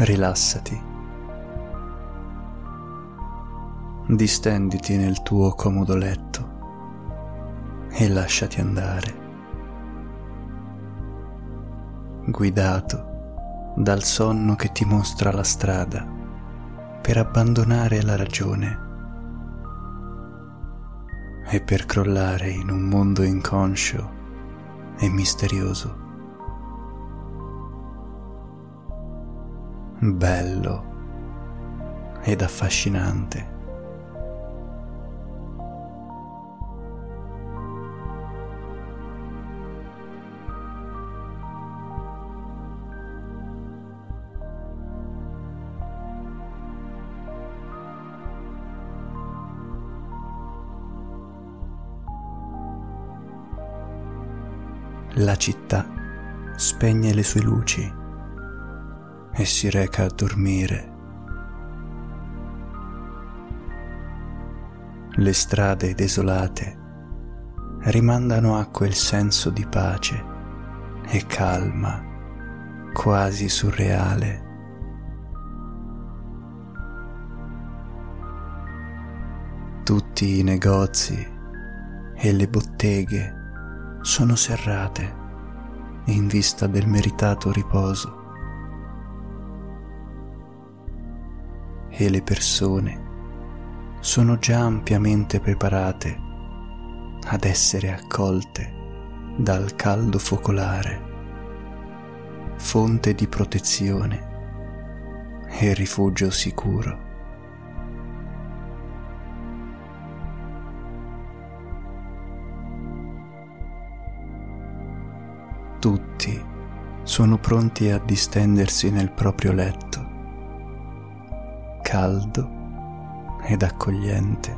rilassati. Distenditi nel tuo comodo letto e lasciati andare, guidato dal sonno che ti mostra la strada per abbandonare la ragione e per crollare in un mondo inconscio e misterioso. Bello ed affascinante. la città spegne le sue luci e si reca a dormire. Le strade desolate rimandano a quel senso di pace e calma quasi surreale. Tutti i negozi e le botteghe sono serrate in vista del meritato riposo e le persone sono già ampiamente preparate ad essere accolte dal caldo focolare, fonte di protezione e rifugio sicuro. Tutti sono pronti a distendersi nel proprio letto, caldo ed accogliente,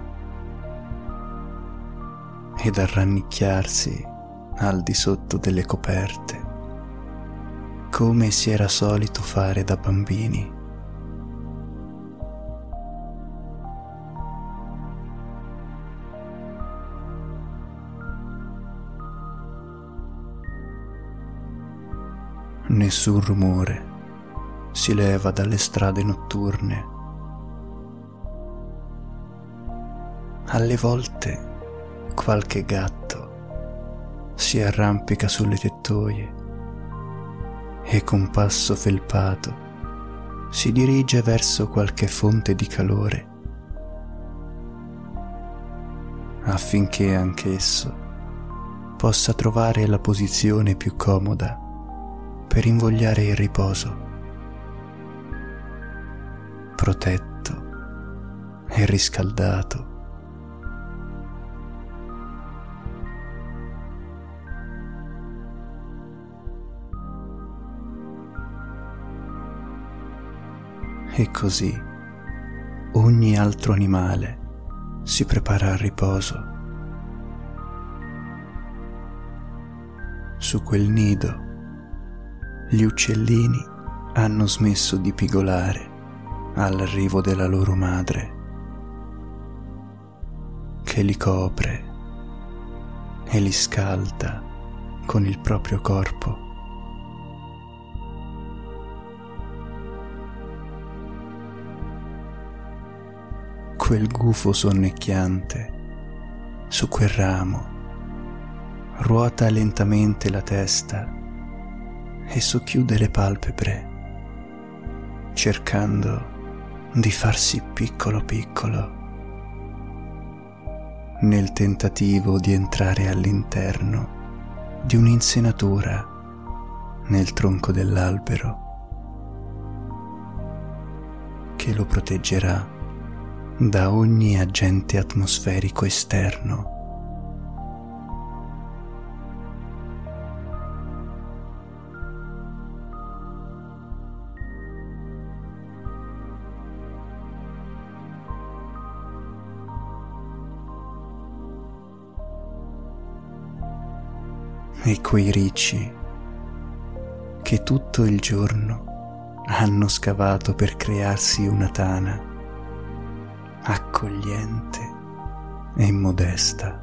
ed a rannicchiarsi al di sotto delle coperte, come si era solito fare da bambini. Nessun rumore si leva dalle strade notturne. Alle volte qualche gatto si arrampica sulle tettoie e con passo felpato si dirige verso qualche fonte di calore affinché anch'esso possa trovare la posizione più comoda per invogliare il riposo, protetto e riscaldato. E così ogni altro animale si prepara al riposo. Su quel nido gli uccellini hanno smesso di pigolare all'arrivo della loro madre, che li copre e li scalda con il proprio corpo. Quel gufo sonnecchiante su quel ramo ruota lentamente la testa e socchiude le palpebre, cercando di farsi piccolo piccolo nel tentativo di entrare all'interno di un'insenatura nel tronco dell'albero che lo proteggerà da ogni agente atmosferico esterno. E quei ricci che tutto il giorno hanno scavato per crearsi una tana accogliente e modesta.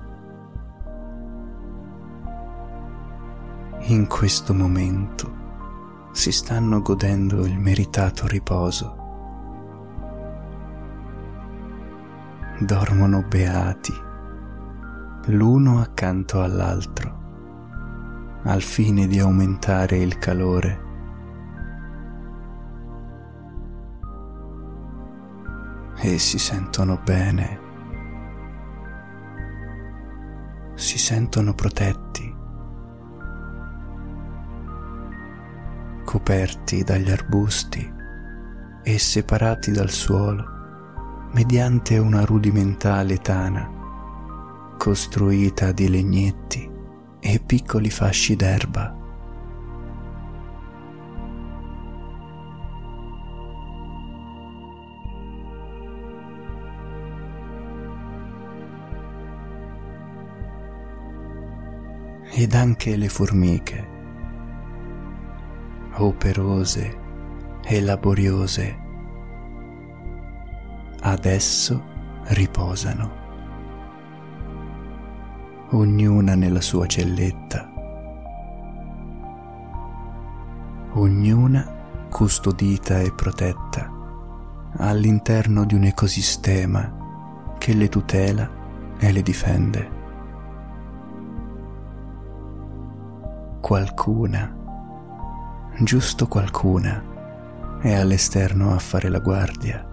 In questo momento si stanno godendo il meritato riposo. Dormono beati, l'uno accanto all'altro, al fine di aumentare il calore. E si sentono bene, si sentono protetti. coperti dagli arbusti e separati dal suolo mediante una rudimentale tana costruita di legnetti e piccoli fasci d'erba. Ed anche le formiche operose e laboriose, adesso riposano, ognuna nella sua celletta, ognuna custodita e protetta all'interno di un ecosistema che le tutela e le difende. Qualcuna giusto qualcuna è all'esterno a fare la guardia,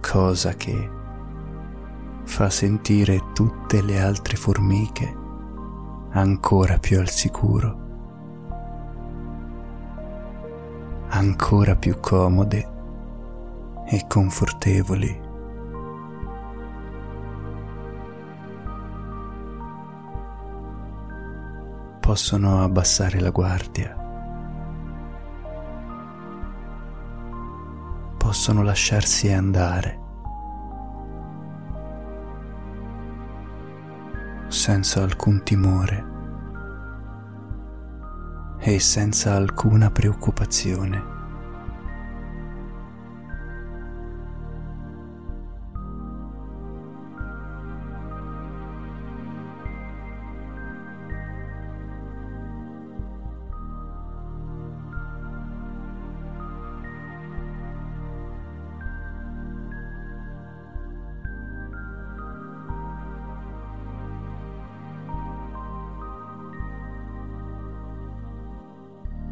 cosa che fa sentire tutte le altre formiche ancora più al sicuro, ancora più comode e confortevoli. Possono abbassare la guardia, possono lasciarsi andare. Senza alcun timore. E senza alcuna preoccupazione.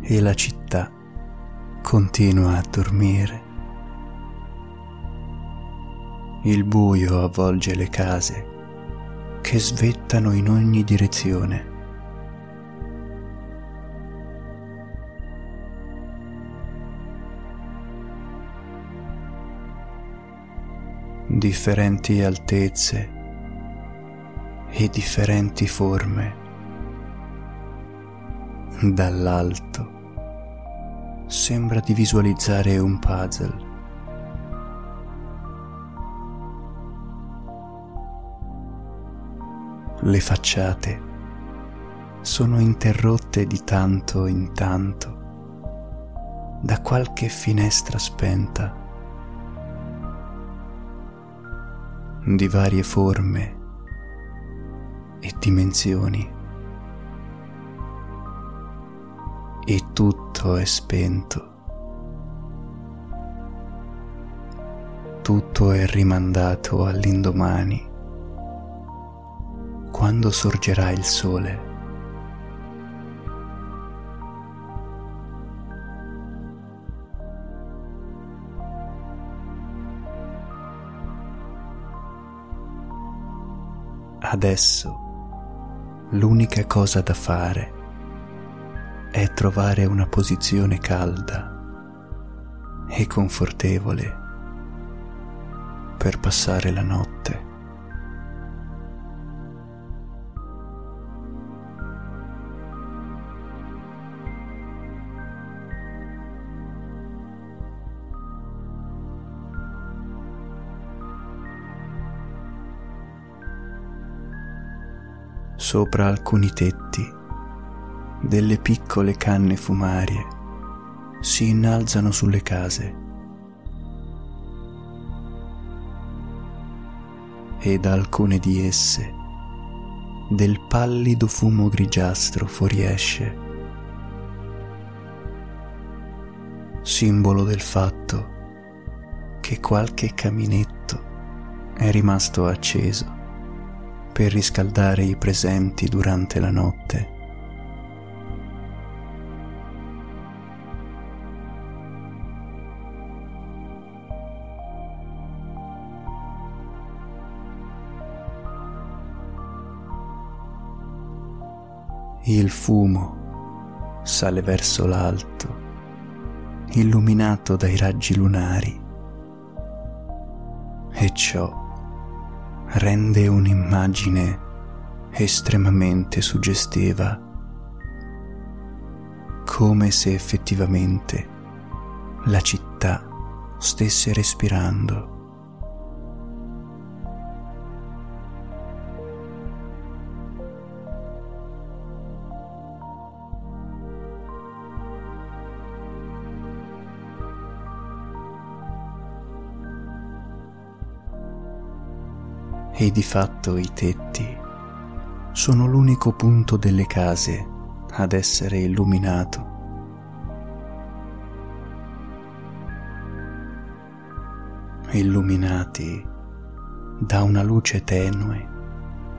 E la città continua a dormire. Il buio avvolge le case che svettano in ogni direzione. Differenti altezze e differenti forme dall'alto sembra di visualizzare un puzzle. Le facciate sono interrotte di tanto in tanto da qualche finestra spenta, di varie forme e dimensioni. E tutto è spento. Tutto è rimandato all'indomani, quando sorgerà il sole. Adesso l'unica cosa da fare è trovare una posizione calda e confortevole per passare la notte. Sopra alcuni tetti delle piccole canne fumarie si innalzano sulle case e da alcune di esse del pallido fumo grigiastro fuoriesce simbolo del fatto che qualche caminetto è rimasto acceso per riscaldare i presenti durante la notte. Il fumo sale verso l'alto, illuminato dai raggi lunari, e ciò rende un'immagine estremamente suggestiva, come se effettivamente la città stesse respirando. E di fatto i tetti sono l'unico punto delle case ad essere illuminato. Illuminati da una luce tenue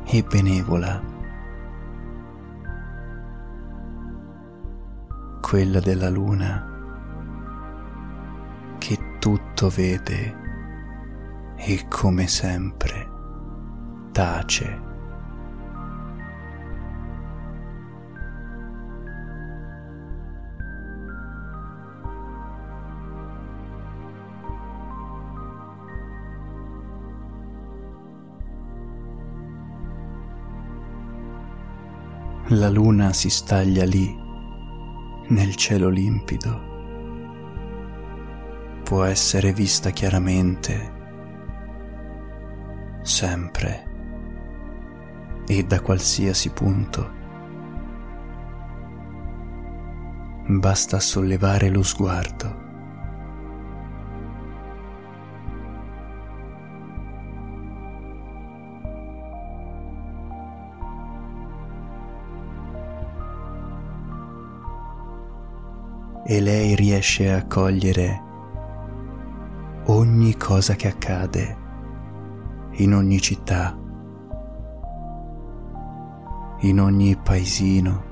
e benevola, quella della luna che tutto vede e come sempre tace. La luna si staglia lì, nel cielo limpido. Può essere vista chiaramente, sempre e da qualsiasi punto. Basta sollevare lo sguardo. E lei riesce a cogliere ogni cosa che accade in ogni città in ogni paesino,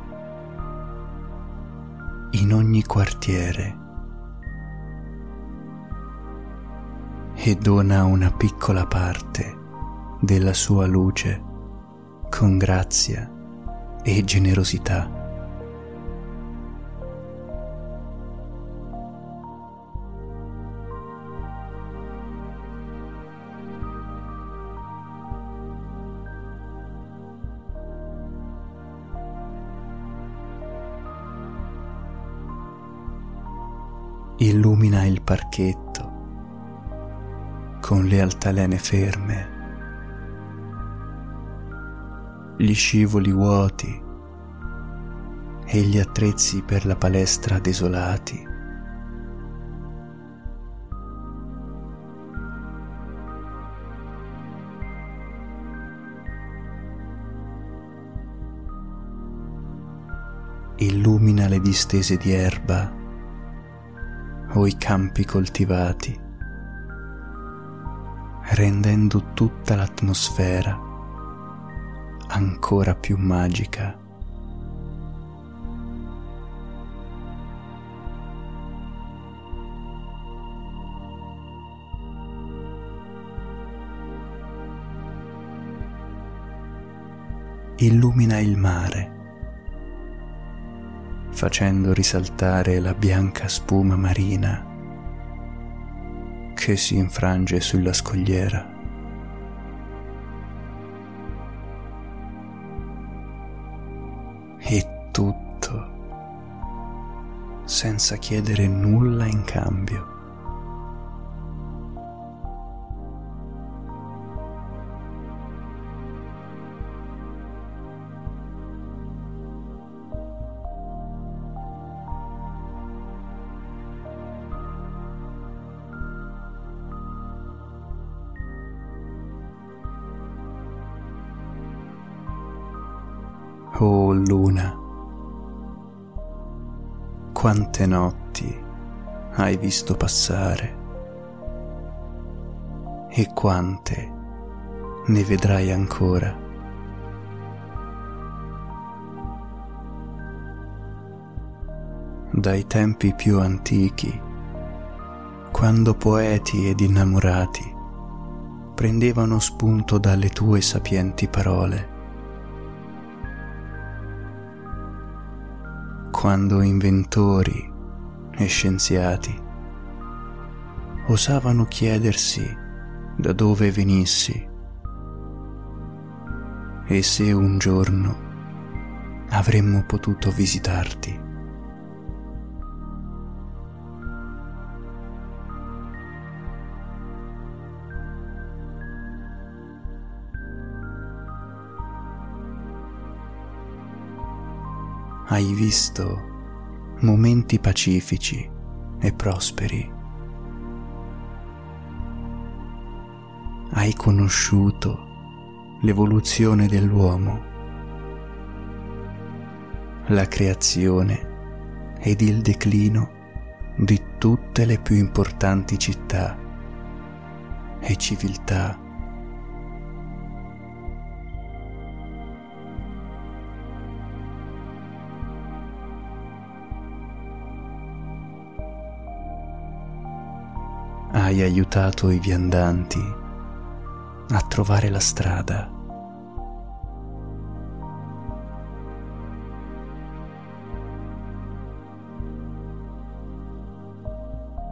in ogni quartiere e dona una piccola parte della sua luce con grazia e generosità. Parchetto con le altalene ferme, gli scivoli vuoti e gli attrezzi per la palestra desolati. Illumina le distese di erba o i campi coltivati, rendendo tutta l'atmosfera ancora più magica. Illumina il mare facendo risaltare la bianca spuma marina che si infrange sulla scogliera. E tutto senza chiedere nulla in cambio. Luna, quante notti hai visto passare e quante ne vedrai ancora. Dai tempi più antichi, quando poeti ed innamorati prendevano spunto dalle tue sapienti parole, quando inventori e scienziati osavano chiedersi da dove venissi e se un giorno avremmo potuto visitarti. Hai visto momenti pacifici e prosperi hai conosciuto l'evoluzione dell'uomo, la creazione ed il declino di tutte le più importanti città e civiltà. Hai aiutato i viandanti a trovare la strada.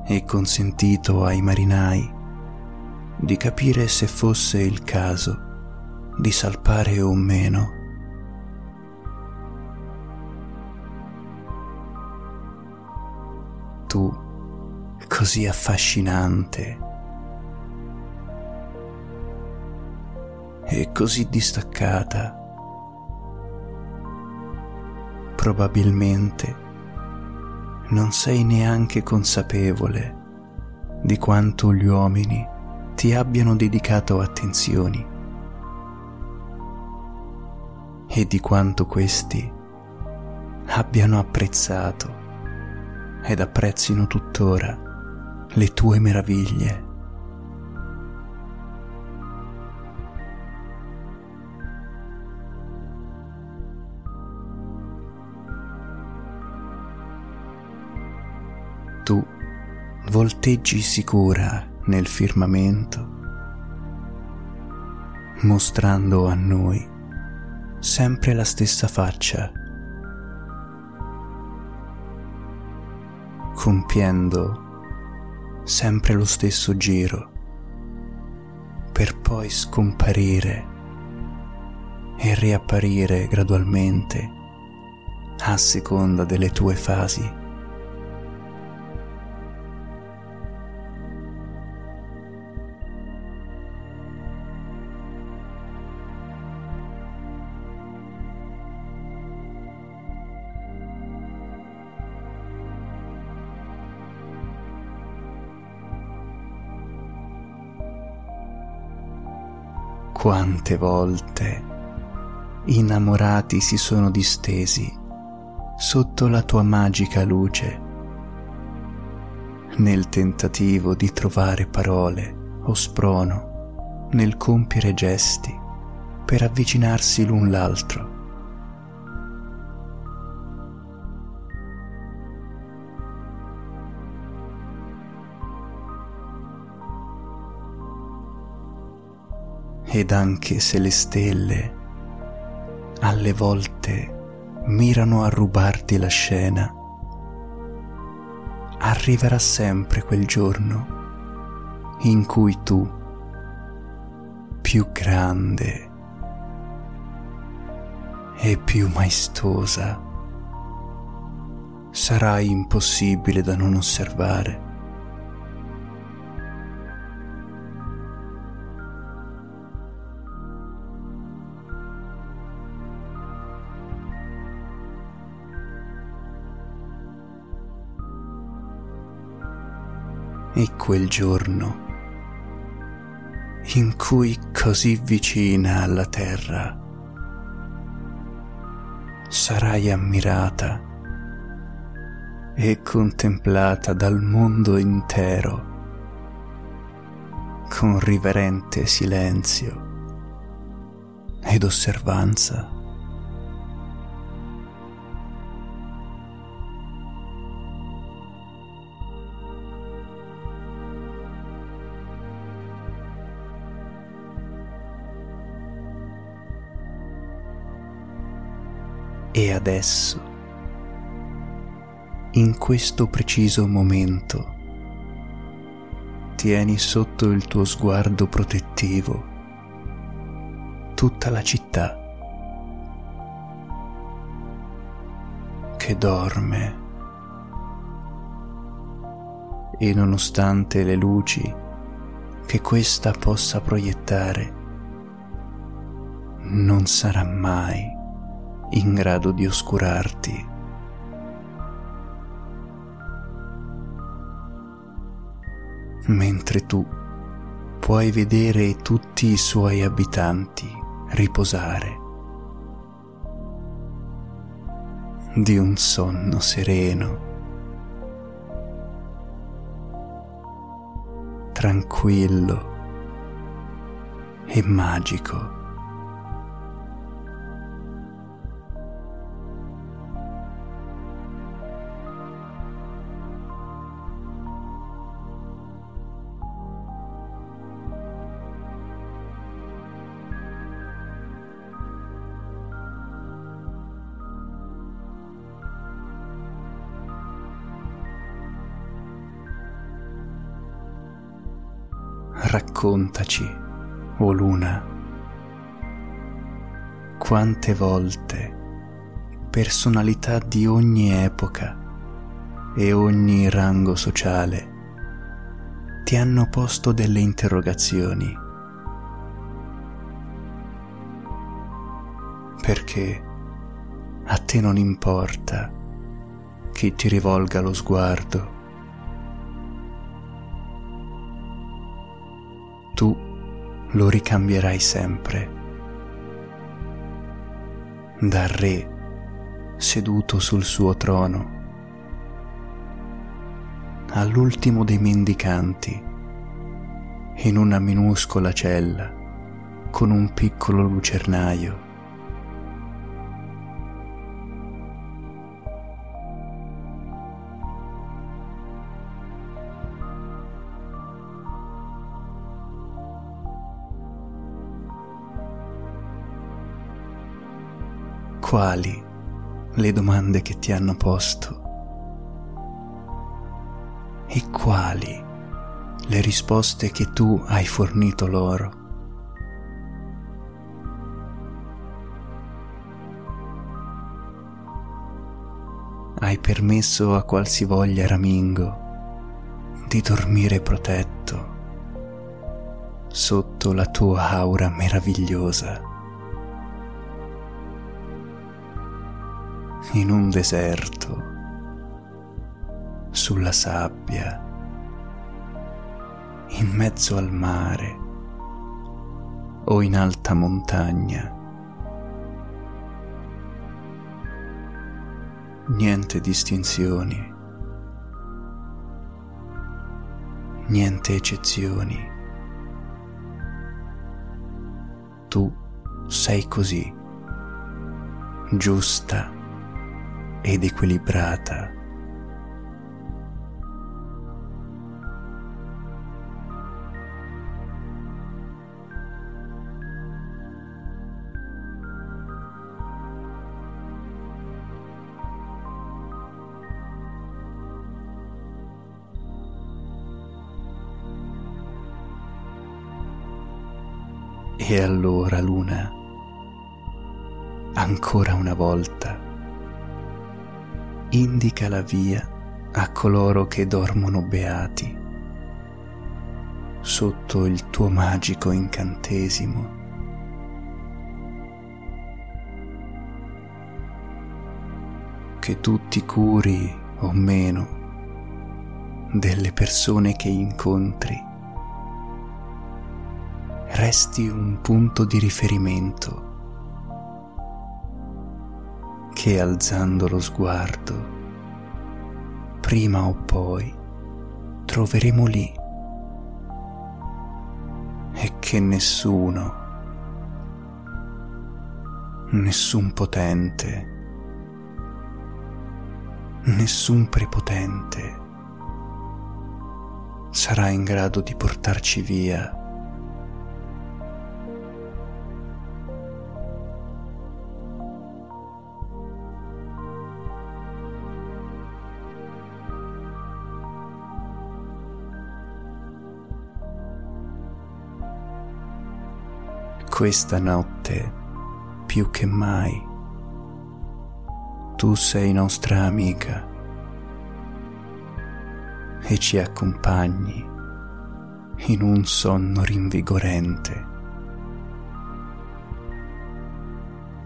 E consentito ai marinai di capire se fosse il caso di salpare o meno. Tu, così affascinante, e così distaccata. Probabilmente non sei neanche consapevole di quanto gli uomini ti abbiano dedicato attenzioni e di quanto questi abbiano apprezzato ed apprezzino tuttora le tue meraviglie. tu volteggi sicura nel firmamento, mostrando a noi sempre la stessa faccia, compiendo sempre lo stesso giro, per poi scomparire e riapparire gradualmente a seconda delle tue fasi. Quante volte innamorati si sono distesi sotto la tua magica luce, nel tentativo di trovare parole o sprono nel compiere gesti per avvicinarsi l'un l'altro ed anche se le stelle alle volte mirano a rubarti la scena, arriverà sempre quel giorno in cui tu, più grande e più maestosa, sarai impossibile da non osservare. Quel giorno in cui così vicina alla terra sarai ammirata e contemplata dal mondo intero con riverente silenzio ed osservanza. E adesso, in questo preciso momento, tieni sotto il tuo sguardo protettivo tutta la città che dorme. E nonostante le luci che questa possa proiettare, non sarà mai in grado di oscurarti. Mentre tu puoi vedere tutti i suoi abitanti riposare di un sonno sereno, tranquillo e magico. Raccontaci, o oh luna, quante volte personalità di ogni epoca e ogni rango sociale ti hanno posto delle interrogazioni. Perché a te non importa chi ti rivolga lo sguardo tu lo ricambierai sempre. Da re seduto sul suo trono, all'ultimo dei mendicanti, in una minuscola cella con un piccolo lucernaio quali le domande che ti hanno posto e quali le risposte che tu hai fornito loro. Hai permesso a qualsivoglia ramingo di dormire protetto sotto la tua aura meravigliosa. In un deserto, sulla sabbia, in mezzo al mare o in alta montagna. Niente distinzioni, niente eccezioni. Tu sei così, giusta ed equilibrata. E allora, Luna, ancora una volta, indica la via a coloro che dormono beati sotto il tuo magico incantesimo. Che tu ti curi o meno delle persone che incontri, resti un punto di riferimento che alzando lo sguardo prima o poi troveremo lì. E che nessuno, nessun potente, nessun prepotente sarà in grado di portarci via questa notte più che mai. Tu sei nostra amica e ci accompagni in un sonno rinvigorente,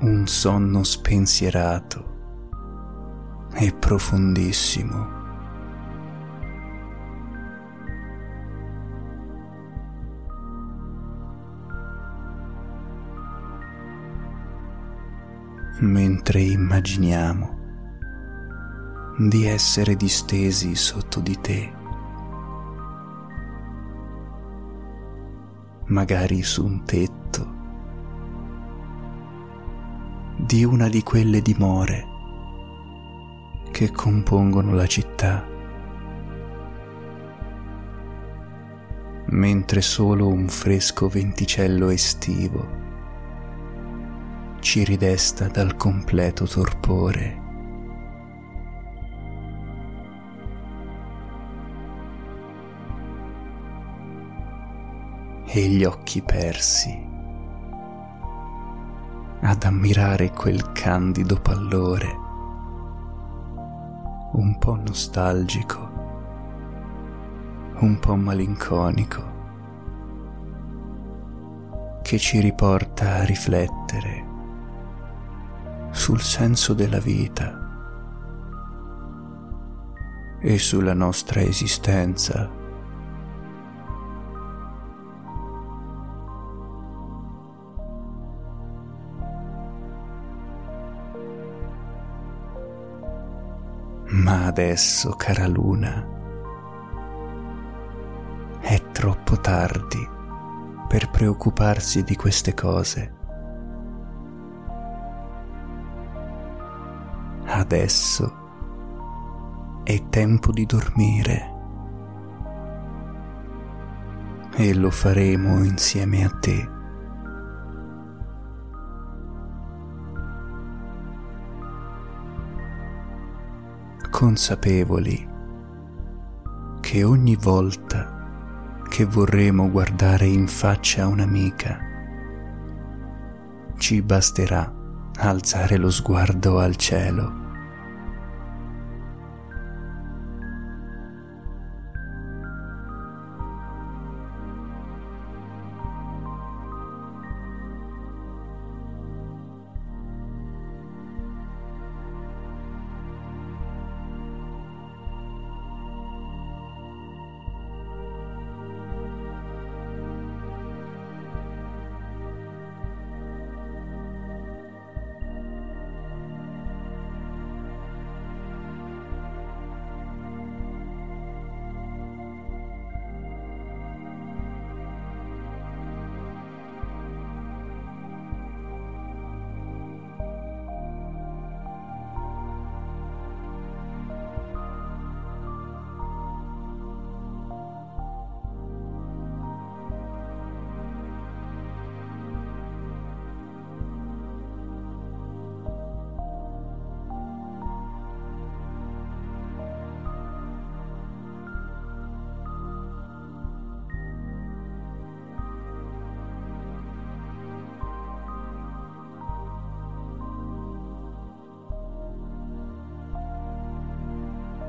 un sonno spensierato e profondissimo. Mentre immaginiamo di essere distesi sotto di te, magari su un tetto di una di quelle dimore che compongono la città, mentre solo un fresco venticello estivo ci ridesta dal completo torpore. E gli occhi persi ad ammirare quel candido pallore, un po' nostalgico, un po' malinconico, che ci riporta a riflettere sul senso della vita e sulla nostra esistenza. Ma adesso, cara luna, è troppo tardi per preoccuparsi di queste cose. Adesso. È tempo di dormire. E lo faremo insieme a te. Consapevoli che ogni volta che vorremo guardare in faccia un'amica, ci basterà alzare lo sguardo al cielo